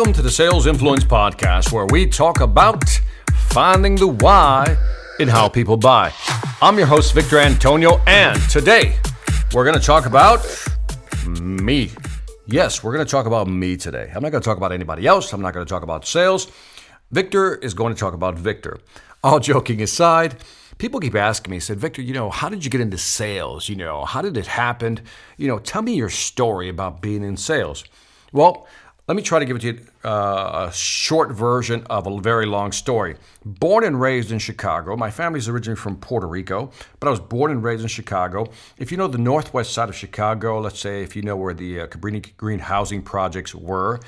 Welcome to the Sales Influence Podcast, where we talk about finding the why in how people buy. I'm your host, Victor Antonio, and today we're going to talk about me. Yes, we're going to talk about me today. I'm not going to talk about anybody else. I'm not going to talk about sales. Victor is going to talk about Victor. All joking aside, people keep asking me, said, Victor, you know, how did you get into sales? You know, how did it happen? You know, tell me your story about being in sales. Well, let me try to give it to you uh, a short version of a very long story. Born and raised in Chicago, my family's originally from Puerto Rico, but I was born and raised in Chicago. If you know the northwest side of Chicago, let's say if you know where the uh, Cabrini Green housing projects were,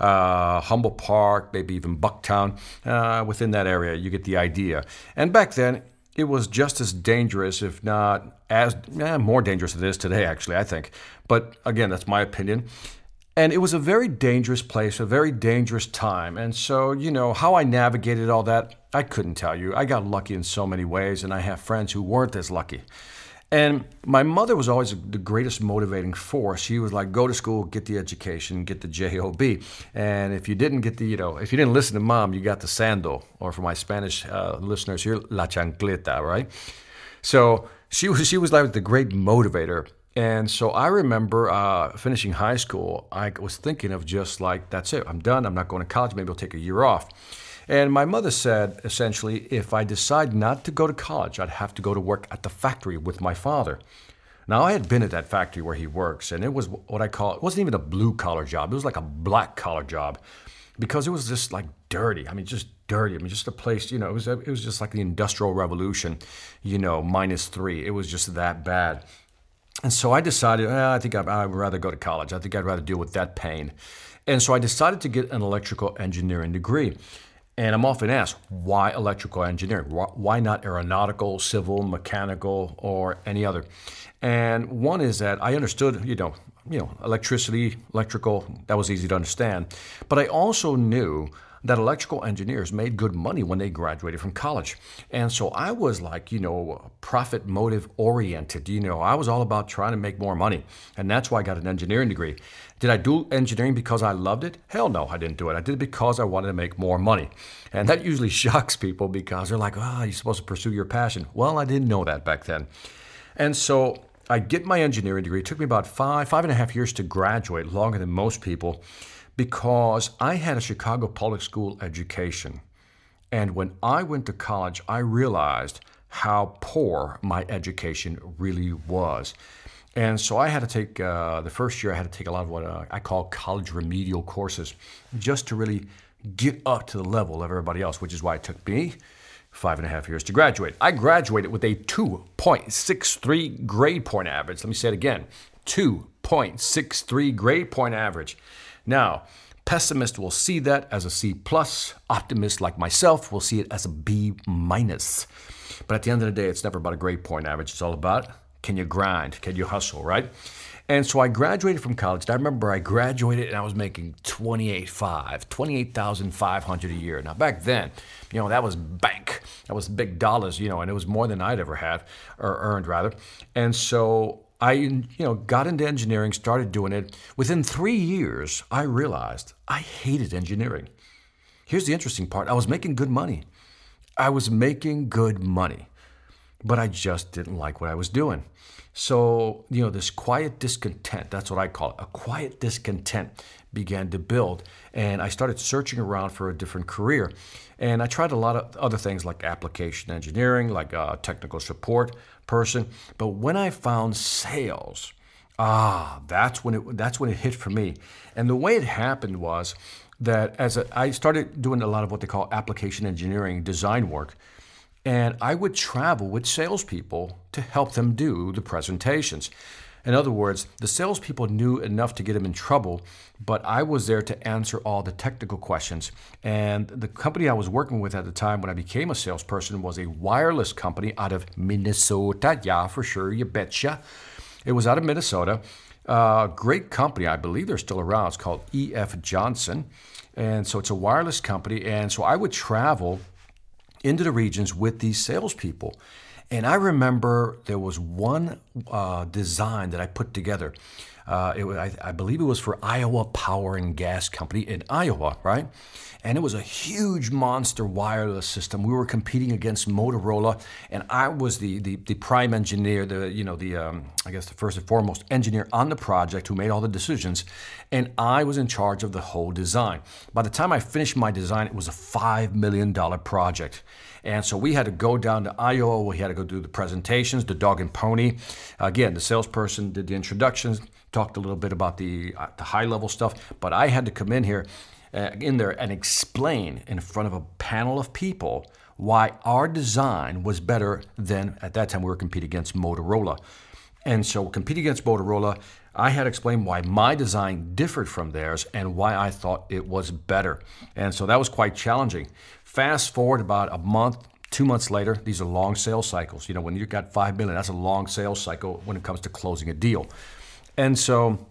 uh, Humboldt Park, maybe even Bucktown, uh, within that area, you get the idea. And back then, it was just as dangerous, if not as eh, more dangerous than it is today, actually, I think. But again, that's my opinion. And it was a very dangerous place, a very dangerous time. And so, you know, how I navigated all that, I couldn't tell you. I got lucky in so many ways, and I have friends who weren't as lucky. And my mother was always the greatest motivating force. She was like, go to school, get the education, get the job. And if you didn't get the, you know, if you didn't listen to mom, you got the sandal, or for my Spanish uh, listeners here, la chancleta, right? So she was, she was like the great motivator. And so I remember uh, finishing high school, I was thinking of just like, that's it, I'm done, I'm not going to college, maybe I'll take a year off. And my mother said essentially, if I decide not to go to college, I'd have to go to work at the factory with my father. Now, I had been at that factory where he works, and it was what I call, it wasn't even a blue collar job, it was like a black collar job because it was just like dirty. I mean, just dirty. I mean, just a place, you know, it was, it was just like the Industrial Revolution, you know, minus three. It was just that bad. And so I decided, eh, I think I'd, I'd rather go to college. I think I'd rather deal with that pain. And so I decided to get an electrical engineering degree. And I'm often asked, why electrical engineering? Why not aeronautical, civil, mechanical, or any other? And one is that I understood, you know, you know, electricity, electrical, that was easy to understand. But I also knew that electrical engineers made good money when they graduated from college. And so I was like, you know, profit motive oriented. You know, I was all about trying to make more money. And that's why I got an engineering degree. Did I do engineering because I loved it? Hell no, I didn't do it. I did it because I wanted to make more money. And that usually shocks people because they're like, oh, you're supposed to pursue your passion. Well, I didn't know that back then. And so I get my engineering degree. It took me about five, five and a half years to graduate, longer than most people because I had a Chicago public school education. And when I went to college, I realized how poor my education really was. And so I had to take, uh, the first year, I had to take a lot of what uh, I call college remedial courses just to really get up to the level of everybody else, which is why it took me five and a half years to graduate. I graduated with a 2.63 grade point average. Let me say it again 2.63 grade point average. Now, pessimist will see that as a C plus. Optimist like myself will see it as a B minus. But at the end of the day, it's never about a grade point average. It's all about can you grind, can you hustle, right? And so I graduated from college. I remember I graduated and I was making 28.5, 28,500 a year. Now back then, you know, that was bank. That was big dollars, you know, and it was more than I'd ever had or er, earned rather. And so I, you know, got into engineering, started doing it. Within three years, I realized I hated engineering. Here's the interesting part: I was making good money. I was making good money, but I just didn't like what I was doing. So, you know, this quiet discontent—that's what I call it—a quiet discontent began to build, and I started searching around for a different career. And I tried a lot of other things like application engineering, like uh, technical support person. But when I found sales, ah, that's when it that's when it hit for me. And the way it happened was that as a, I started doing a lot of what they call application engineering design work, and I would travel with salespeople to help them do the presentations. In other words, the salespeople knew enough to get them in trouble, but I was there to answer all the technical questions. And the company I was working with at the time when I became a salesperson was a wireless company out of Minnesota. Yeah, for sure, you betcha. It was out of Minnesota. Uh, great company, I believe they're still around. It's called EF Johnson. And so it's a wireless company. And so I would travel into the regions with these salespeople. And I remember there was one uh, design that I put together. Uh, it, I, I believe it was for Iowa Power and Gas Company in Iowa, right? and it was a huge monster wireless system. We were competing against Motorola, and I was the the, the prime engineer, the you know the um, I guess the first and foremost engineer on the project who made all the decisions, and I was in charge of the whole design. By the time I finished my design, it was a five million dollar project. And so we had to go down to Iowa. We had to go do the presentations, the dog and pony. Again, the salesperson did the introductions, talked a little bit about the, uh, the high level stuff, but I had to come in here uh, in there and explain in front of a panel of people why our design was better than at that time we were competing against Motorola. And so competing against Motorola, I had to explain why my design differed from theirs and why I thought it was better. And so that was quite challenging. Fast forward about a month, two months later, these are long sales cycles. You know, when you've got five million, that's a long sales cycle when it comes to closing a deal. And so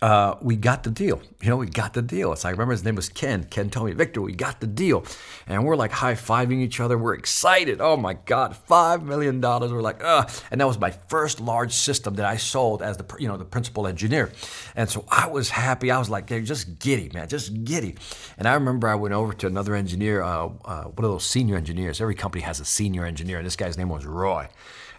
uh, we got the deal. You know, we got the deal. It's like, I remember his name was Ken. Ken told me, Victor, we got the deal. And we're like high fiving each other. We're excited. Oh my God, $5 million. We're like, ugh. And that was my first large system that I sold as the, you know, the principal engineer. And so I was happy. I was like, hey, just giddy, man, just giddy. And I remember I went over to another engineer, uh, uh, one of those senior engineers. Every company has a senior engineer. And this guy's name was Roy.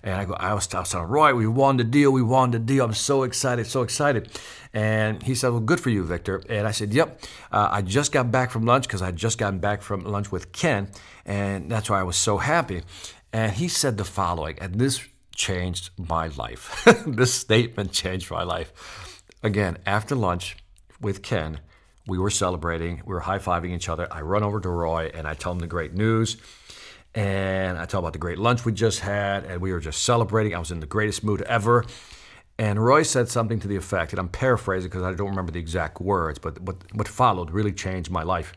And I go, I was, I was telling Roy, we won the deal, we won the deal. I'm so excited, so excited. And he said, Well, good for you, Victor. And I said, Yep, uh, I just got back from lunch because I just gotten back from lunch with Ken. And that's why I was so happy. And he said the following, and this changed my life. this statement changed my life. Again, after lunch with Ken, we were celebrating, we were high fiving each other. I run over to Roy and I tell him the great news and I tell about the great lunch we just had, and we were just celebrating. I was in the greatest mood ever. And Roy said something to the effect, and I'm paraphrasing because I don't remember the exact words, but what, what followed really changed my life.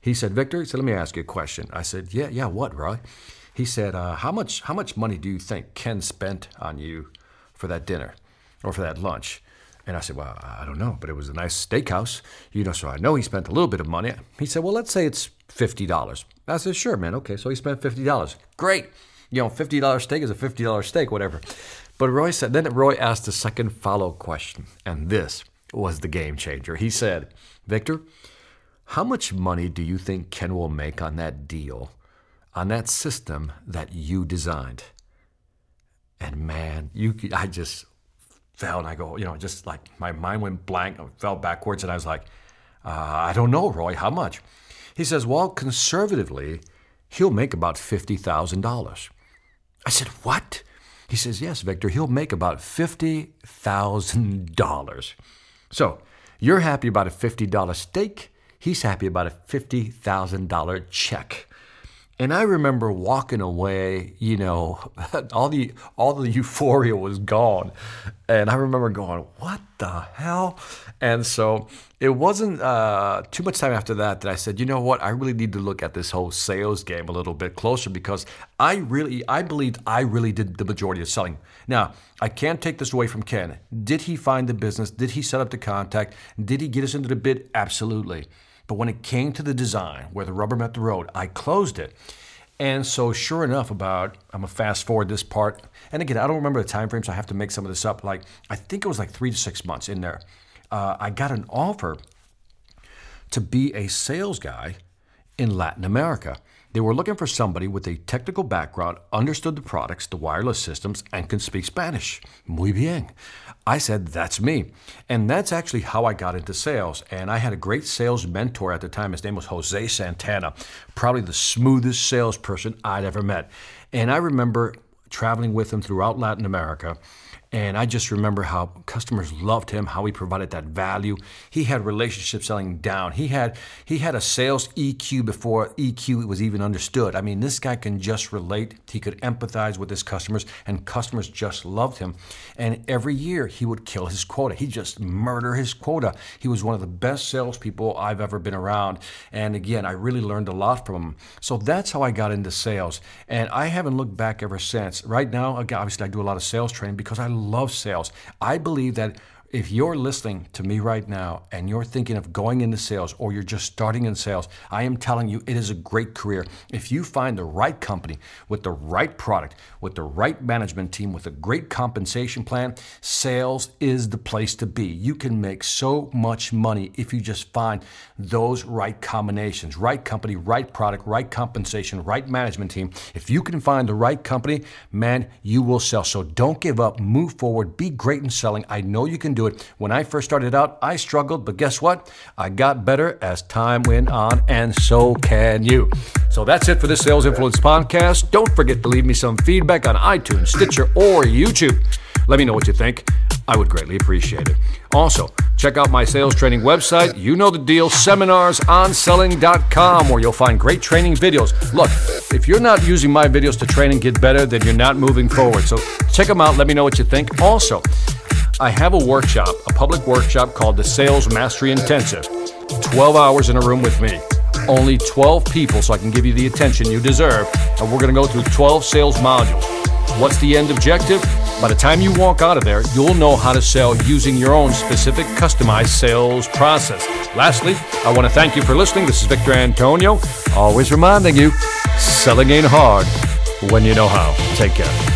He said, Victor, he said, let me ask you a question. I said, yeah, yeah, what, Roy? He said, uh, how, much, how much money do you think Ken spent on you for that dinner or for that lunch? And I said, Well, I don't know, but it was a nice steakhouse, you know, so I know he spent a little bit of money. He said, Well, let's say it's $50. I said, Sure, man. Okay, so he spent $50. Great. You know, $50 steak is a $50 steak, whatever. But Roy said, then Roy asked a second follow question, and this was the game changer. He said, Victor, how much money do you think Ken will make on that deal, on that system that you designed? And man, you, I just fell and I go, you know, just like my mind went blank, I fell backwards, and I was like, uh, I don't know, Roy, how much? He says, well, conservatively, he'll make about $50,000. I said, what? He says, yes, Victor, he'll make about $50,000. So you're happy about a $50 steak. He's happy about a $50,000 check. And I remember walking away, you know, all the all the euphoria was gone. And I remember going, "What the hell?" And so it wasn't uh, too much time after that that I said, "You know what? I really need to look at this whole sales game a little bit closer because I really, I believed I really did the majority of selling." Now, I can't take this away from Ken. Did he find the business? Did he set up the contact? Did he get us into the bid? Absolutely. But when it came to the design, where the rubber met the road, I closed it. And so, sure enough, about I'm gonna fast forward this part. And again, I don't remember the time frame, so I have to make some of this up. Like I think it was like three to six months in there. Uh, I got an offer to be a sales guy in Latin America. They were looking for somebody with a technical background, understood the products, the wireless systems, and can speak Spanish. Muy bien. I said, that's me. And that's actually how I got into sales. And I had a great sales mentor at the time. His name was Jose Santana, probably the smoothest salesperson I'd ever met. And I remember traveling with him throughout Latin America and I just remember how customers loved him, how he provided that value. He had relationship selling down. He had he had a sales EQ before EQ was even understood. I mean, this guy can just relate. He could empathize with his customers, and customers just loved him. And every year he would kill his quota. He just murder his quota. He was one of the best salespeople I've ever been around. And again, I really learned a lot from him. So that's how I got into sales. And I haven't looked back ever since. Right now, obviously I do a lot of sales training because I love sales. I believe that If you're listening to me right now and you're thinking of going into sales or you're just starting in sales, I am telling you it is a great career. If you find the right company with the right product, with the right management team, with a great compensation plan, sales is the place to be. You can make so much money if you just find those right combinations right company, right product, right compensation, right management team. If you can find the right company, man, you will sell. So don't give up, move forward, be great in selling. I know you can do it. When I first started out, I struggled, but guess what? I got better as time went on, and so can you. So that's it for this Sales Influence podcast. Don't forget to leave me some feedback on iTunes, Stitcher, or YouTube. Let me know what you think. I would greatly appreciate it. Also, check out my sales training website. You know the deal, seminarsonselling.com, where you'll find great training videos. Look, if you're not using my videos to train and get better, then you're not moving forward. So check them out. Let me know what you think. Also, I have a workshop, a public workshop called the Sales Mastery Intensive. 12 hours in a room with me. Only 12 people, so I can give you the attention you deserve. And we're going to go through 12 sales modules. What's the end objective? By the time you walk out of there, you'll know how to sell using your own specific customized sales process. Lastly, I want to thank you for listening. This is Victor Antonio, always reminding you selling ain't hard when you know how. Take care.